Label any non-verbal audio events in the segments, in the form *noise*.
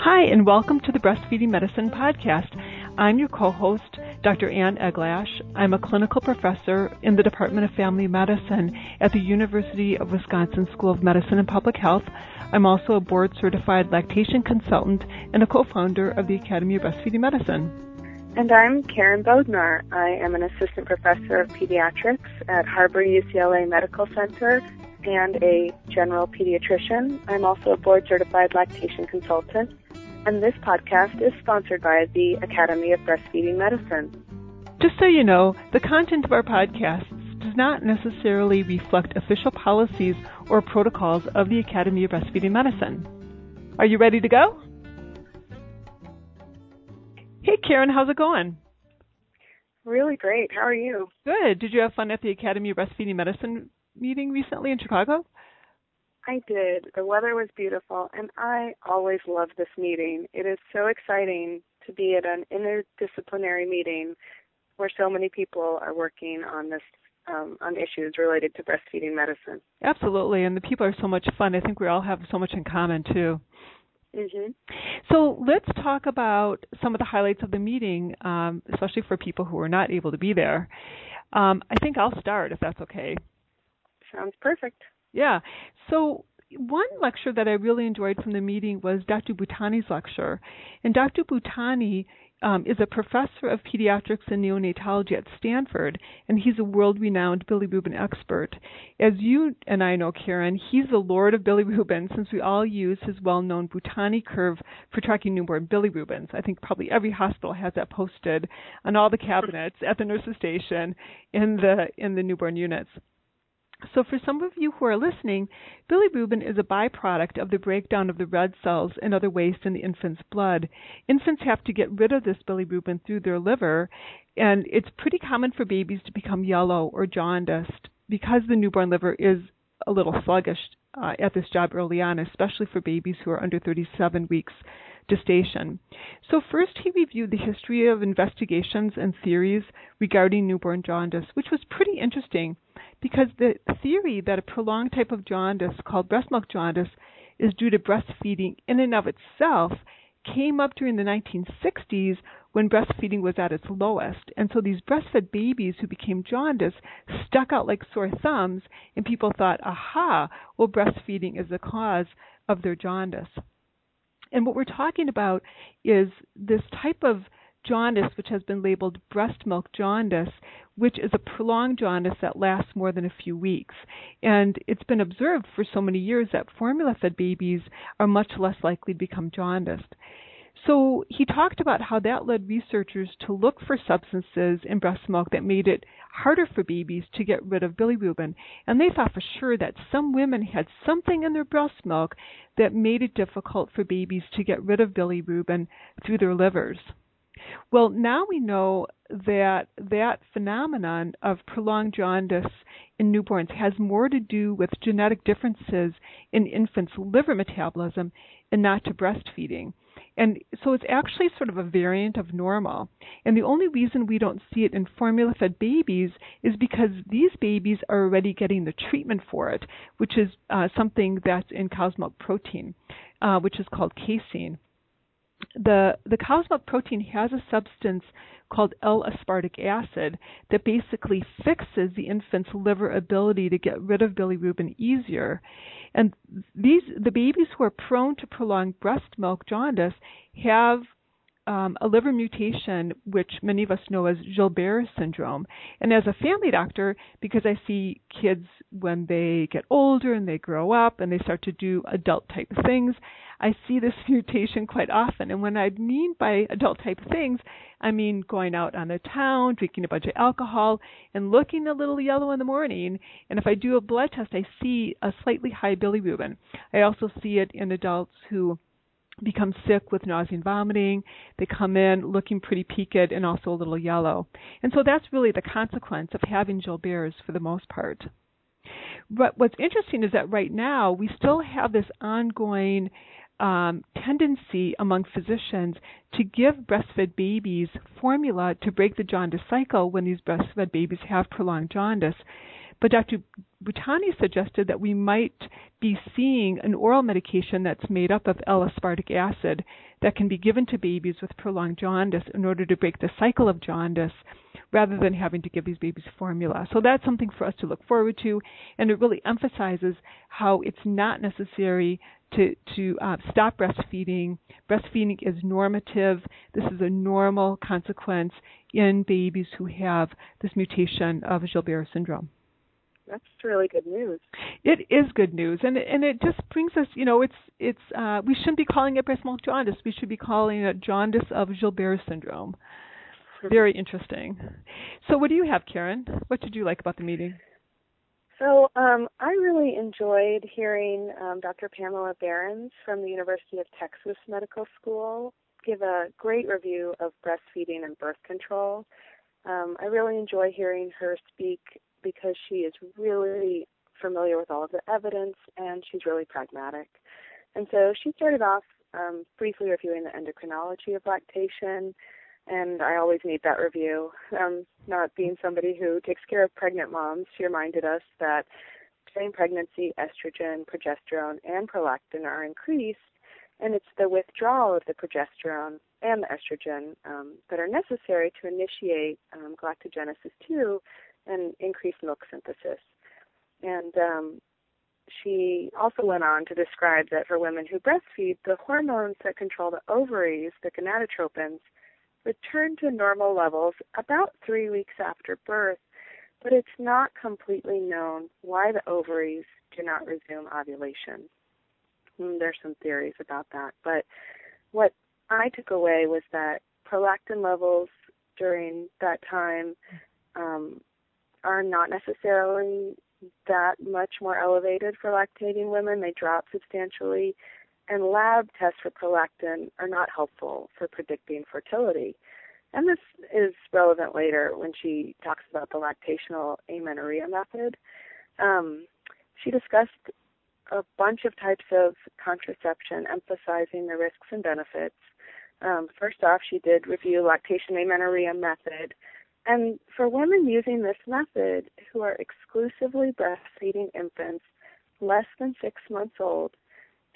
Hi, and welcome to the Breastfeeding Medicine Podcast. I'm your co host, Dr. Anne Eglash. I'm a clinical professor in the Department of Family Medicine at the University of Wisconsin School of Medicine and Public Health. I'm also a board certified lactation consultant and a co founder of the Academy of Breastfeeding Medicine. And I'm Karen Bodnar. I am an assistant professor of pediatrics at Harbor UCLA Medical Center and a general pediatrician. I'm also a board certified lactation consultant and this podcast is sponsored by the Academy of Breastfeeding Medicine. Just so you know, the content of our podcasts does not necessarily reflect official policies or protocols of the Academy of Breastfeeding Medicine. Are you ready to go? Hey, Karen, how's it going? Really great. How are you? Good. Did you have fun at the Academy of Breastfeeding Medicine meeting recently in Chicago? I did. The weather was beautiful, and I always love this meeting. It is so exciting to be at an interdisciplinary meeting where so many people are working on this um, on issues related to breastfeeding medicine. Absolutely, and the people are so much fun. I think we all have so much in common too. Mm-hmm. So let's talk about some of the highlights of the meeting, um, especially for people who are not able to be there. Um, I think I'll start if that's okay. Sounds perfect. Yeah. So one lecture that I really enjoyed from the meeting was Dr. Bhutani's lecture. And Dr. Bhutani um, is a professor of pediatrics and neonatology at Stanford, and he's a world renowned bilirubin expert. As you and I know, Karen, he's the lord of bilirubin since we all use his well known Bhutani curve for tracking newborn bilirubins. I think probably every hospital has that posted on all the cabinets at the nurse's station in the in the newborn units. So, for some of you who are listening, bilirubin is a byproduct of the breakdown of the red cells and other waste in the infant's blood. Infants have to get rid of this bilirubin through their liver, and it's pretty common for babies to become yellow or jaundiced because the newborn liver is a little sluggish uh, at this job early on, especially for babies who are under 37 weeks gestation. So, first, he reviewed the history of investigations and theories regarding newborn jaundice, which was pretty interesting because the theory that a prolonged type of jaundice called breast milk jaundice is due to breastfeeding in and of itself came up during the 1960s when breastfeeding was at its lowest. And so these breastfed babies who became jaundiced stuck out like sore thumbs, and people thought, aha, well, breastfeeding is the cause of their jaundice. And what we're talking about is this type of jaundice, which has been labeled breast milk jaundice, which is a prolonged jaundice that lasts more than a few weeks. And it's been observed for so many years that formula fed babies are much less likely to become jaundiced. So he talked about how that led researchers to look for substances in breast milk that made it harder for babies to get rid of bilirubin. And they thought for sure that some women had something in their breast milk that made it difficult for babies to get rid of bilirubin through their livers. Well, now we know that that phenomenon of prolonged jaundice in newborns has more to do with genetic differences in infants' liver metabolism and not to breastfeeding. And so it's actually sort of a variant of normal. And the only reason we don't see it in formula fed babies is because these babies are already getting the treatment for it, which is uh, something that's in cow's milk protein, uh, which is called casein the the cow's protein has a substance called L-aspartic acid that basically fixes the infant's liver ability to get rid of bilirubin easier. And these the babies who are prone to prolonged breast milk jaundice have um, a liver mutation, which many of us know as Gilbert syndrome. And as a family doctor, because I see kids when they get older and they grow up and they start to do adult type things, I see this *laughs* mutation quite often. And when I mean by adult type things, I mean going out on the town, drinking a bunch of alcohol, and looking a little yellow in the morning. And if I do a blood test, I see a slightly high bilirubin. I also see it in adults who become sick with nausea and vomiting. They come in looking pretty peaked and also a little yellow. And so that's really the consequence of having Gilbert's for the most part. But what's interesting is that right now we still have this ongoing um, tendency among physicians to give breastfed babies formula to break the jaundice cycle when these breastfed babies have prolonged jaundice But Dr. Bhutani suggested that we might be seeing an oral medication that's made up of L-aspartic acid that can be given to babies with prolonged jaundice in order to break the cycle of jaundice rather than having to give these babies formula. So that's something for us to look forward to, and it really emphasizes how it's not necessary to to uh, stop breastfeeding. Breastfeeding is normative. This is a normal consequence in babies who have this mutation of Gilbert syndrome that's really good news. It is good news, and and it just brings us, you know, it's it's uh, we shouldn't be calling it breast milk jaundice. We should be calling it jaundice of Gilbert syndrome. Very interesting. So, what do you have, Karen? What did you like about the meeting? So, um, I really enjoyed hearing um, Dr. Pamela Berens from the University of Texas Medical School give a great review of breastfeeding and birth control. Um, I really enjoy hearing her speak because she is really familiar with all of the evidence and she's really pragmatic. And so she started off um, briefly reviewing the endocrinology of lactation, and I always need that review. Um, not being somebody who takes care of pregnant moms, she reminded us that during pregnancy, estrogen, progesterone, and prolactin are increased, and it's the withdrawal of the progesterone and the estrogen um, that are necessary to initiate um, galactogenesis 2 and increase milk synthesis. And um, she also went on to describe that for women who breastfeed, the hormones that control the ovaries, the gonadotropins, return to normal levels about three weeks after birth, but it's not completely known why the ovaries do not resume ovulation. And hmm, there's some theories about that, but what I took away was that prolactin levels during that time um, are not necessarily that much more elevated for lactating women. They drop substantially. And lab tests for prolactin are not helpful for predicting fertility. And this is relevant later when she talks about the lactational amenorrhea method. Um, she discussed a bunch of types of contraception, emphasizing the risks and benefits. Um, first off, she did review lactation amenorrhea method, and for women using this method who are exclusively breastfeeding infants less than six months old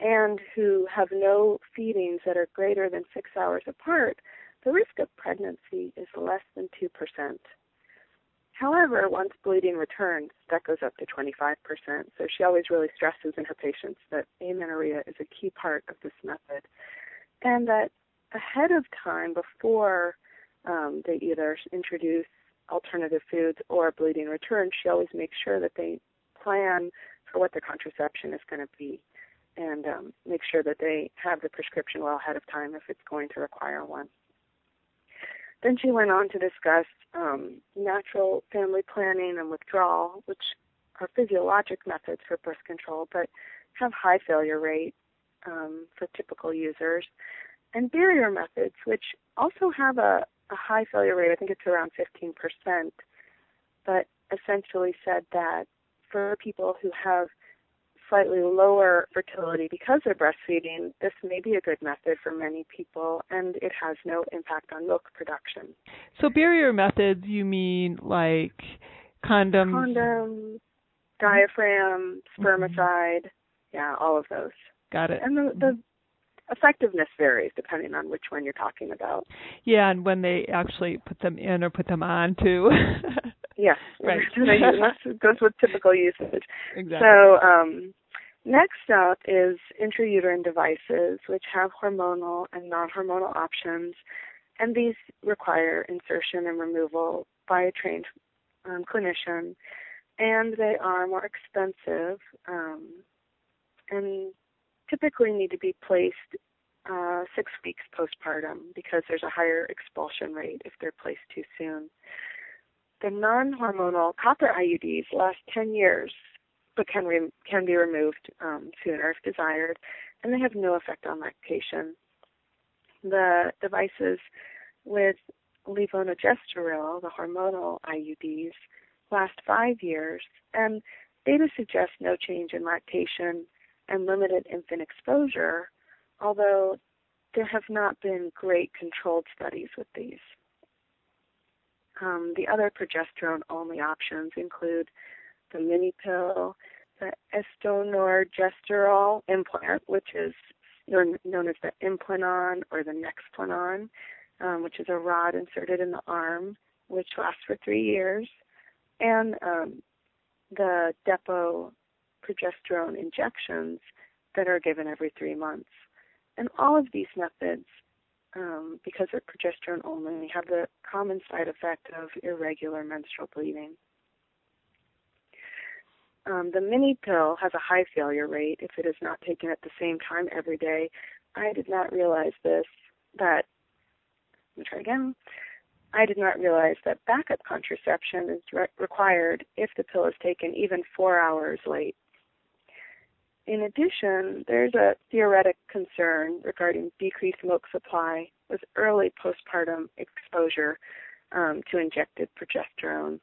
and who have no feedings that are greater than six hours apart, the risk of pregnancy is less than 2%. However, once bleeding returns, that goes up to 25%. So she always really stresses in her patients that amenorrhea is a key part of this method. And that ahead of time, before um, they either introduce alternative foods or bleeding return, she always makes sure that they plan for what their contraception is going to be and um, make sure that they have the prescription well ahead of time if it's going to require one. Then she went on to discuss um, natural family planning and withdrawal, which are physiologic methods for birth control, but have high failure rate um, for typical users, and barrier methods, which also have a, a high failure rate, I think it's around 15%, but essentially said that for people who have slightly lower fertility because they're breastfeeding, this may be a good method for many people and it has no impact on milk production. So barrier methods you mean like condoms? Condoms, diaphragm, spermicide, mm-hmm. yeah, all of those. Got it. And the, the effectiveness varies depending on which one you're talking about. Yeah, and when they actually put them in or put them on too. *laughs* yes, right. that goes with typical usage. Exactly. So um, next up is intrauterine devices, which have hormonal and non-hormonal options, and these require insertion and removal by a trained um, clinician, and they are more expensive. Um, and typically need to be placed uh, six weeks postpartum because there's a higher expulsion rate if they're placed too soon. The non-hormonal copper IUDs last 10 years, but can re- can be removed um, sooner if desired, and they have no effect on lactation. The devices with levonorgestrel, the hormonal IUDs, last five years, and data suggests no change in lactation and limited infant exposure, although there have not been great controlled studies with these. Um, the other progesterone only options include the mini pill, the etonogestrel implant, which is known as the Implanon or the Nexplanon, um, which is a rod inserted in the arm, which lasts for three years, and um, the Depo progesterone injections that are given every three months. And all of these methods, um, because they're progesterone only, have the common side effect of irregular menstrual bleeding. Um, the mini pill has a high failure rate if it is not taken at the same time every day. I did not realize this, that, let me try again. I did not realize that backup contraception is re- required if the pill is taken even four hours late. In addition, there's a theoretic concern regarding decreased milk supply with early postpartum exposure um, to injected progesterone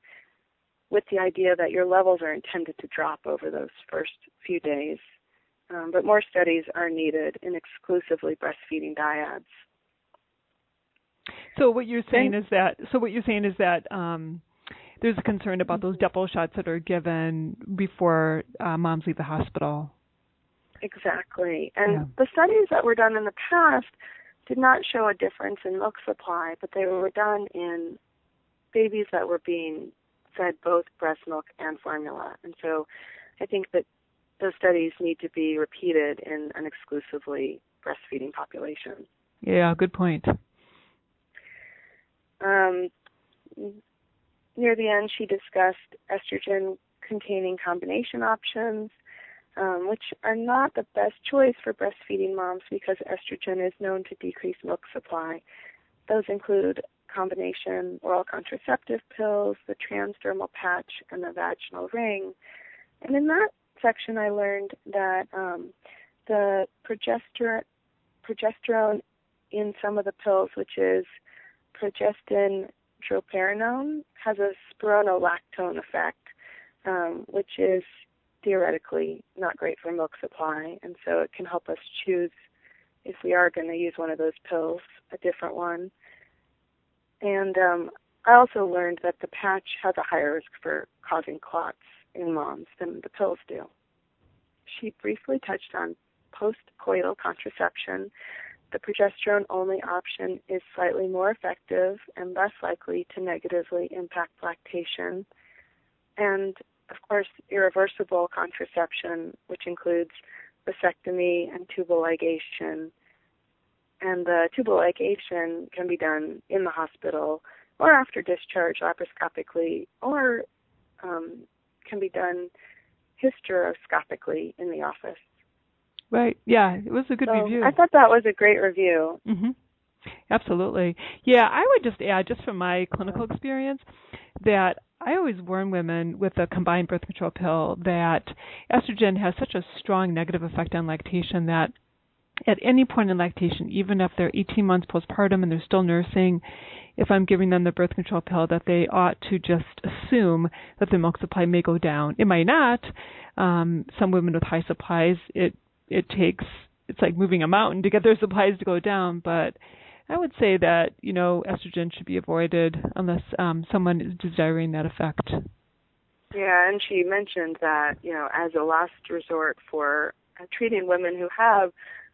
with the idea that your levels are intended to drop over those first few days. Um, but more studies are needed in exclusively breastfeeding dyads. So what you're saying is that so what you're saying is that um, there's a concern about those double shots that are given before uh, moms leave the hospital. Exactly, and yeah. the studies that were done in the past did not show a difference in milk supply, but they were done in babies that were being fed both breast milk and formula. And so I think that those studies need to be repeated in an exclusively breastfeeding population. Yeah, good point. Um, near the end, she discussed estrogen containing combination options, um, which are not the best choice for breastfeeding moms because estrogen is known to decrease milk supply. Those include combination oral contraceptive pills, the transdermal patch, and the vaginal ring. And in that section, I learned that um, the progesterone, progesterone in some of the pills, which is progestin drospirenone, has a spironolactone effect, um, which is theoretically not great for milk supply, and so it can help us choose if we are going to use one of those pills, a different one. And um, I also learned that the patch has a higher risk for causing clots in moms than the pills do. She briefly touched on postcoital contraception. The progesterone only option is slightly more effective and less likely to negatively impact lactation. And of course, irreversible contraception, which includes vasectomy and tubal ligation, and the tubal ligation can be done in the hospital or after discharge laparoscopically or um, can be done hysteroscopically in the office. Right. Yeah, it was a good so review. I thought that was a great review. Mhm. Absolutely. Yeah, I would just add, just from my clinical experience, that I always warn women with a combined birth control pill that estrogen has such a strong negative effect on lactation that at any point in lactation, even if they're 18 months postpartum and they're still nursing, if I'm giving them the birth control pill, that they ought to just assume that the milk supply may go down. It might not. Um, some women with high supplies, it it takes it's like moving a mountain to get their supplies to go down. But I would say that you know estrogen should be avoided unless um, someone is desiring that effect. Yeah, and she mentioned that you know as a last resort for treating women who have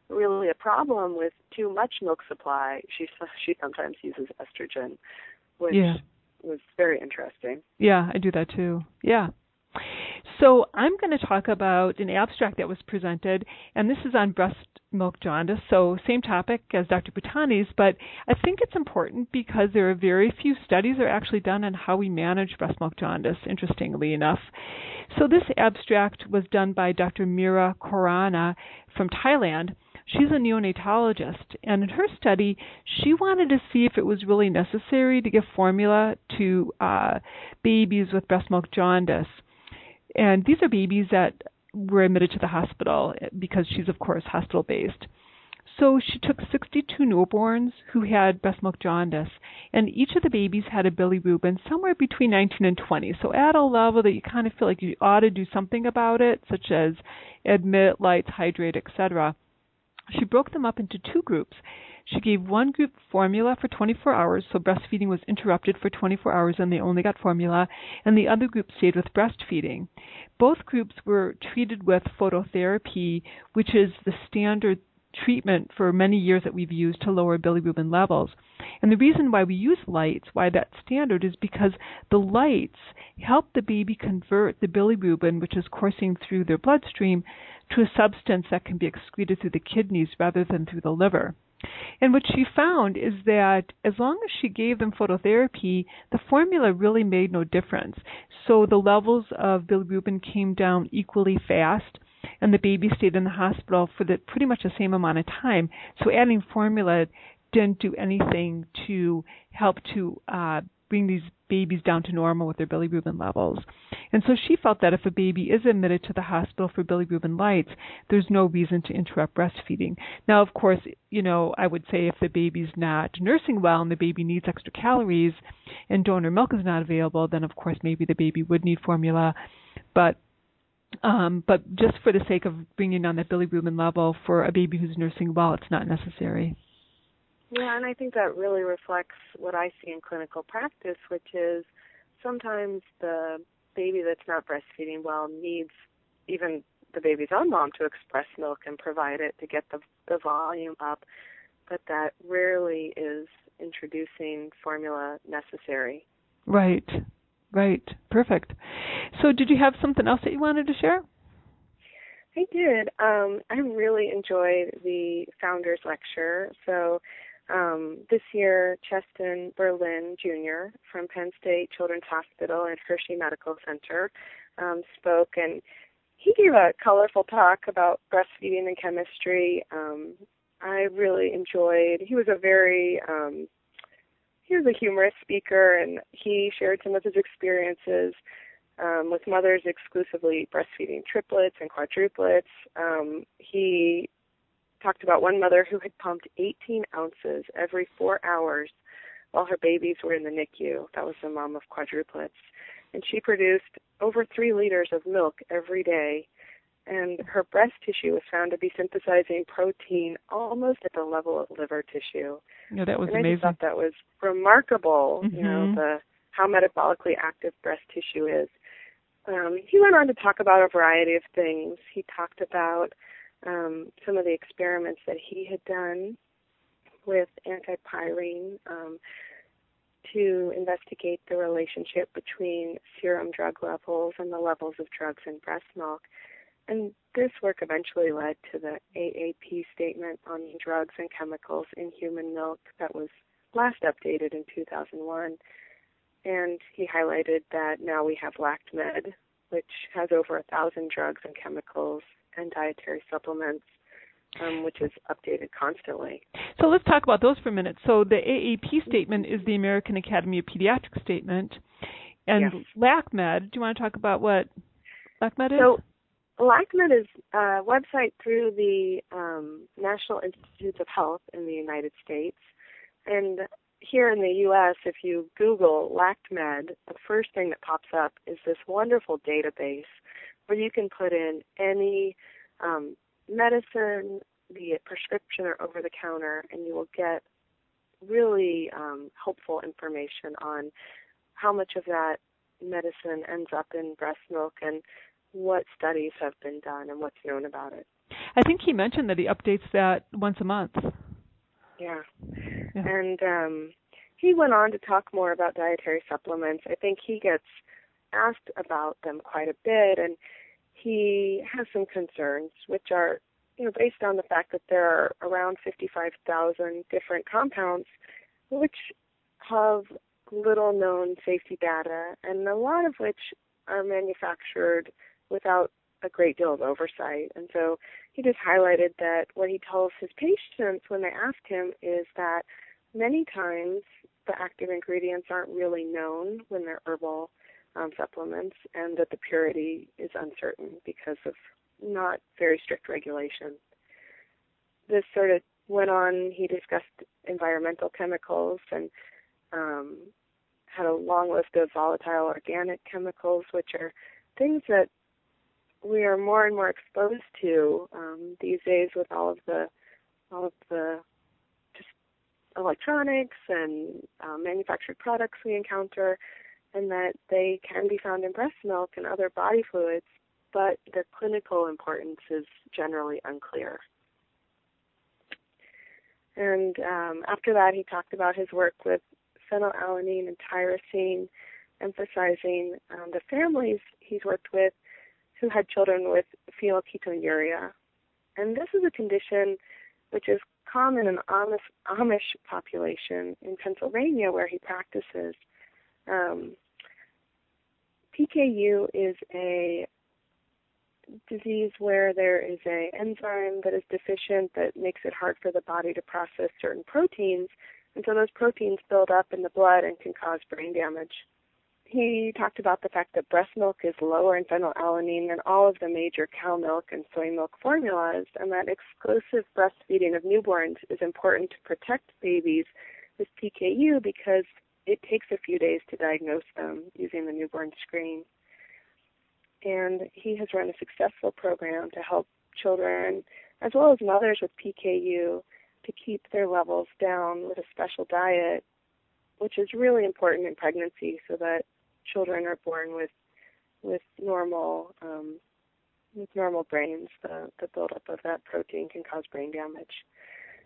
really a problem with too much milk supply, she *laughs* she sometimes uses estrogen, which yeah. was very interesting. Yeah, I do that too. Yeah. So I'm going to talk about an abstract that was presented, and this is on breast milk jaundice. So same topic as Dr. Bhutani's, but I think it's important because there are very few studies that are actually done on how we manage breast milk jaundice. Interestingly enough, so this abstract was done by Dr. Mira Korana from Thailand She's a neonatologist, and in her study, she wanted to see if it was really necessary to give formula to uh, babies with breast milk jaundice. And these are babies that were admitted to the hospital eh, because she's, of course, hospital based. So she took 62 newborns who had breast milk jaundice, and each of the babies had a bilirubin somewhere between 19 and 20. So at a level that you kind of feel like you ought to do something about it, such as admit, lights, hydrate, etc. she broke them up into two groups. She gave one group formula for 24 hours, so breastfeeding was interrupted for 24 hours and they only got formula, and the other group stayed with breastfeeding. Both groups were treated with phototherapy, which is the standard treatment for many years that we've used to lower bilirubin levels. And the reason why we use lights, why that's standard, is because the lights help the baby convert the bilirubin, which is coursing through their bloodstream, to a substance that can be excreted through the kidneys rather than through the liver. And what she found is that as long as she gave them phototherapy, the formula really made no difference. So the levels of bilirubin came down equally fast, and the baby stayed in the hospital for the pretty much the same amount of time. So adding formula didn't do anything to help to uh, bring these babies down to normal with their bilirubin levels. And so she felt that if a baby is admitted to the hospital for bilirubin lights, there's no reason to interrupt breastfeeding. Now, of course, you know, I would say if the baby's not nursing well and the baby needs extra calories and donor milk is not available, then of course maybe the baby would need formula. But um, but just for the sake of bringing down that bilirubin level for a baby who's nursing well, it's not necessary. Yeah, and I think that really reflects what I see in clinical practice, which is sometimes the baby that's not breastfeeding well needs even the baby's own mom to express milk and provide it to get the the volume up, but that rarely is introducing formula necessary. Right. Right. Perfect. So did you have something else that you wanted to share? I did. Um, I really enjoyed the founders lecture. So um, this year, Cheston Berlin Jr. from Penn State Children's Hospital and Hershey Medical Center um, spoke, and he gave a colorful talk about breastfeeding and chemistry. Um, I really enjoyed. He was a very um, he was a humorous speaker, and he shared some of his experiences um, with mothers exclusively breastfeeding triplets and quadruplets. Um, he talked about one mother who had pumped 18 ounces every four hours while her babies were in the NICU. That was the mom of quadruplets. And she produced over three liters of milk every day. And her breast tissue was found to be synthesizing protein almost at the level of liver tissue. Yeah, that was and amazing. I thought that was remarkable. Mm-hmm. You know mm-hmm. the how metabolically active breast tissue is. Um, he went on to talk about a variety of things. He talked about um, some of the experiments that he had done with antipyrine um, to investigate the relationship between serum drug levels and the levels of drugs in breast milk. And this work eventually led to the AAP statement on drugs and chemicals in human milk that was last updated in 2001. And he highlighted that now we have LactMed, which has over a thousand drugs and chemicals and dietary supplements, um, which is updated constantly. So let's talk about those for a minute. So the AAP statement is the American Academy of Pediatrics statement, and yes. LactMed. Do you want to talk about what LactMed is? So LactMed is a website through the um, National Institutes of Health in the United States, and here in the U.S., if you Google LactMed, the first thing that pops up is this wonderful database where you can put in any um, medicine, be it prescription or over the counter, and you will get really um, helpful information on how much of that medicine ends up in breast milk and what studies have been done and what's known about it. I think he mentioned that he updates that once a month. Yeah. yeah. And um he went on to talk more about dietary supplements. I think he gets asked about them quite a bit, and he has some concerns, which are, you know, based on the fact that there are around 55,000 different compounds, which have little known safety data, and a lot of which are manufactured without a great deal of oversight. And so he just highlighted that what he tells his patients when they ask him is that many times the active ingredients aren't really known when they're herbal um, supplements, and that the purity is uncertain because of not very strict regulation. This sort of went on. He discussed environmental chemicals and um, had a long list of volatile organic chemicals, which are things that we are more and more exposed to um, these days with all of the all of the just electronics and uh, manufactured products we encounter, and that they can be found in breast milk and other body fluids, but their clinical importance is generally unclear. And um, after that, he talked about his work with phenylalanine and tyrosine, emphasizing um, the families he's worked with who had children with phenylketonuria. And this is a condition which is common in Amish, Amish population in Pennsylvania where he practices. Um, PKU is a disease where there is a enzyme that is deficient that makes it hard for the body to process certain proteins, and so those proteins build up in the blood and can cause brain damage. He talked about the fact that breast milk is lower in phenylalanine than all of the major cow milk and soy milk formulas, and that exclusive breastfeeding of newborns is important to protect babies with PKU because it takes a few days to diagnose them using the newborn screen and he has run a successful program to help children as well as mothers with PKU to keep their levels down with a special diet, which is really important in pregnancy so that children are born with with normal um, with normal brains. The the buildup of that protein can cause brain damage.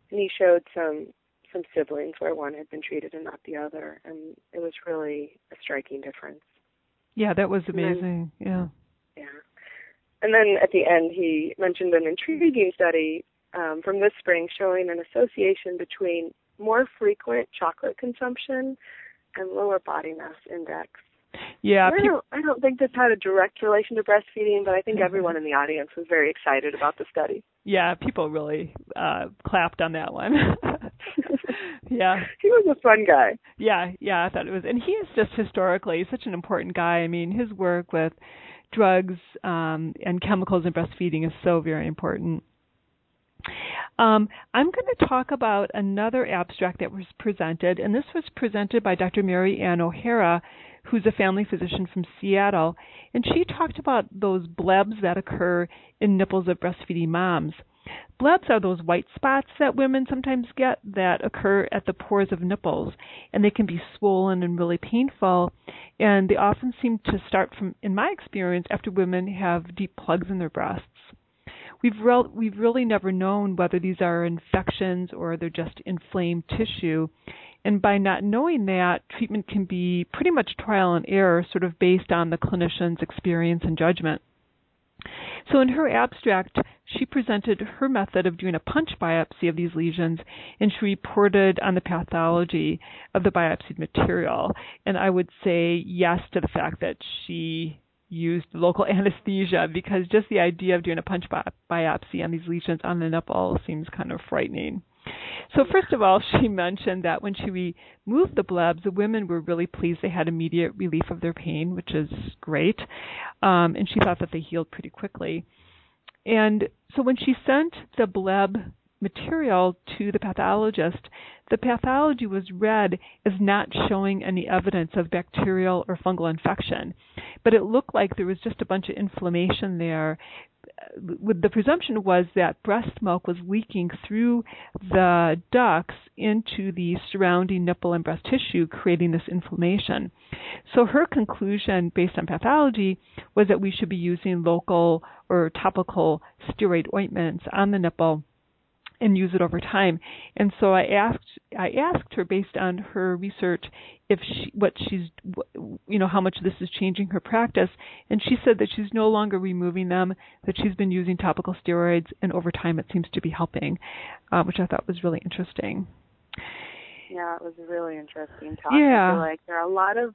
And he showed some some siblings where one had been treated and not the other, and it was really a striking difference. Yeah, that was amazing. Then, yeah. Yeah. And then at the end, he mentioned an intriguing study um, from this spring showing an association between more frequent chocolate consumption and lower body mass index. Yeah, I don't, I don't think this had a direct relation to breastfeeding, but I think everyone in the audience was very excited about the study. Yeah, people really uh clapped on that one. *laughs* *laughs* yeah. He was a fun guy. Yeah, yeah, I thought it was and he is just historically such an important guy. I mean, his work with drugs um, and chemicals in breastfeeding is so very important. Um, I'm going to talk about another abstract that was presented, and this was presented by Dr. Mary Ann O'Hara, who's a family physician from Seattle, and she talked about those blebs that occur in nipples of breastfeeding moms. Blebs are those white spots that women sometimes get that occur at the pores of nipples, and they can be swollen and really painful. And they often seem to start from, in my experience, after women have deep plugs in their breasts. We've, re- we've really never known whether these are infections or they're just inflamed tissue. And by not knowing that, treatment can be pretty much trial and error, sort of based on the clinician's experience and judgment. So in her abstract, she presented her method of doing a punch biopsy of these lesions and she reported on the pathology of the biopsied material. And I would say yes to the fact that she used local *laughs* anesthesia because just the idea of doing a punch bi- biopsy on these lesions on the nipple seems kind of frightening. So first of all, *laughs* she mentioned that when she removed the blebs, the women were really pleased they had immediate relief of their pain, which is great, um, and she thought that they healed pretty quickly. And so when she sent the bleb material to the pathologist, the pathology was read as not showing any evidence of bacterial or fungal infection, but it looked like there was just a bunch of inflammation there. The presumption was that breast milk was leaking through the ducts into the surrounding nipple and breast tissue, creating this inflammation. So her conclusion, based on pathology, was that we should be using local or topical steroid ointments on the nipple and use it over time. And so I asked I asked her based on her research if she what she's you know how much this is changing her practice and she said that she's no longer removing them that she's been using topical steroids and over time it seems to be helping uh, which I thought was really interesting. Yeah, it was really interesting talk. Yeah. like there are a lot of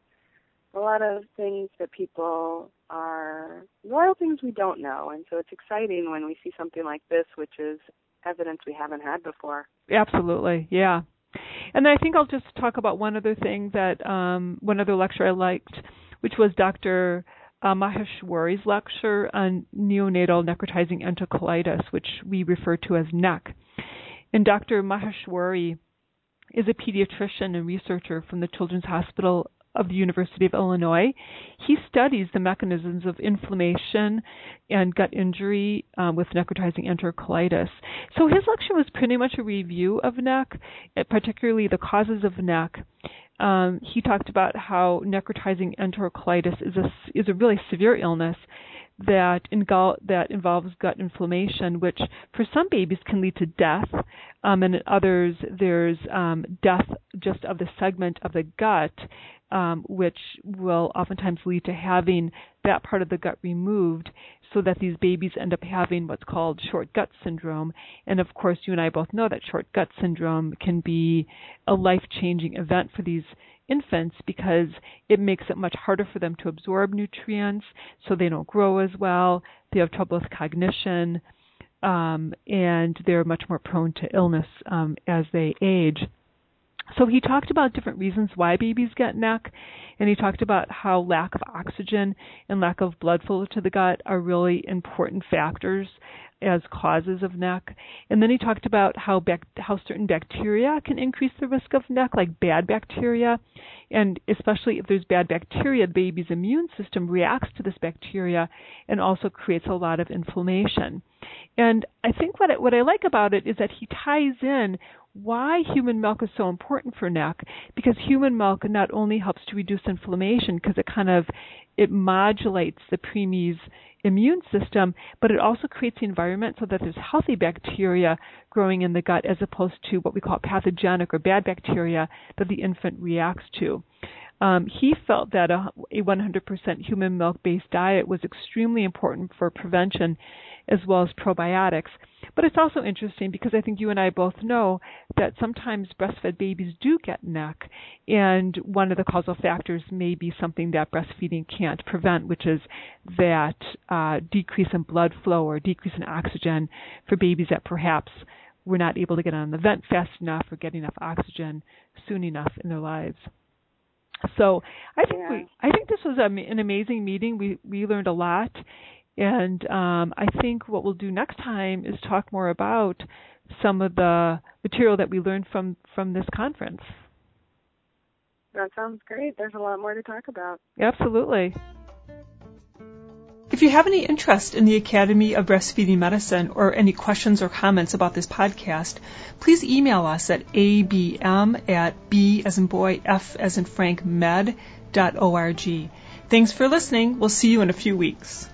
a lot of things that people are a lot of things we don't know and so it's exciting when we see something like this which is evidence we haven't had before. Absolutely, yeah. And I think I'll just talk about one other thing that um, one other lecture I liked, which was Dr. Uh, Maheshwari's lecture on neonatal necrotizing enterocolitis, which we refer to as NEC. And Dr. Maheshwari is a pediatrician and researcher from the Children's Hospital of the University of Illinois. He studies the mechanisms of inflammation and gut injury um, with necrotizing enterocolitis. So his lecture was pretty much a review of NEC, eh, particularly the causes of NEC. Um, he talked about how necrotizing enterocolitis is a is a really severe illness that, ingol- that involves gut inflammation, which for some babies can lead to death, um, and in others there's um, death just of the segment of the gut, um, which will oftentimes lead to having that part of the gut removed, so that these babies end up having what's called short gut syndrome. And of course, you and I both know that short gut syndrome can be a life-changing event for these infants because it makes it much harder for them to absorb nutrients, so they don't grow as well. They have trouble with cognition, um, and they're much more prone to illness um, as they age. So he talked about different reasons why babies get NEC, and he talked about how lack of oxygen and lack of blood flow to the gut are really important factors as causes of NEC. And then he talked about how bac- how certain bacteria can increase the risk of NEC, like bad bacteria, and especially if there's bad bacteria, the baby's immune system reacts to this bacteria and also creates a lot of inflammation. And I think what what I like about it is that he ties in why human milk is so important for NEC because human milk not only helps to reduce inflammation because it kind of it modulates the preemie's immune system, but it also creates the environment so that there's healthy bacteria growing in the gut as opposed to what we call pathogenic or bad bacteria that the infant reacts to. Um, he felt that a, a 100% human milk based diet was extremely important for prevention as well as probiotics. But it's also interesting because I think you and I both know that sometimes breastfed babies do get NEC, and one of the causal factors may be something that breastfeeding can't prevent, which is that uh, decrease in blood flow or decrease in oxygen for babies that perhaps were not able to get on the vent fast enough or get enough oxygen soon enough in their lives. So I think yeah. we, I think this was an amazing meeting. We we learned a lot, and um, I think what we'll do next time is talk more about some of the material that we learned from from this conference. That sounds great. There's a lot more to talk about. Absolutely. If you have any interest in the Academy of Breastfeeding Medicine or any questions or comments about this podcast, please email us at abm at b as in boy, f as in Frank med dot org. Thanks for listening. We'll see you in a few weeks.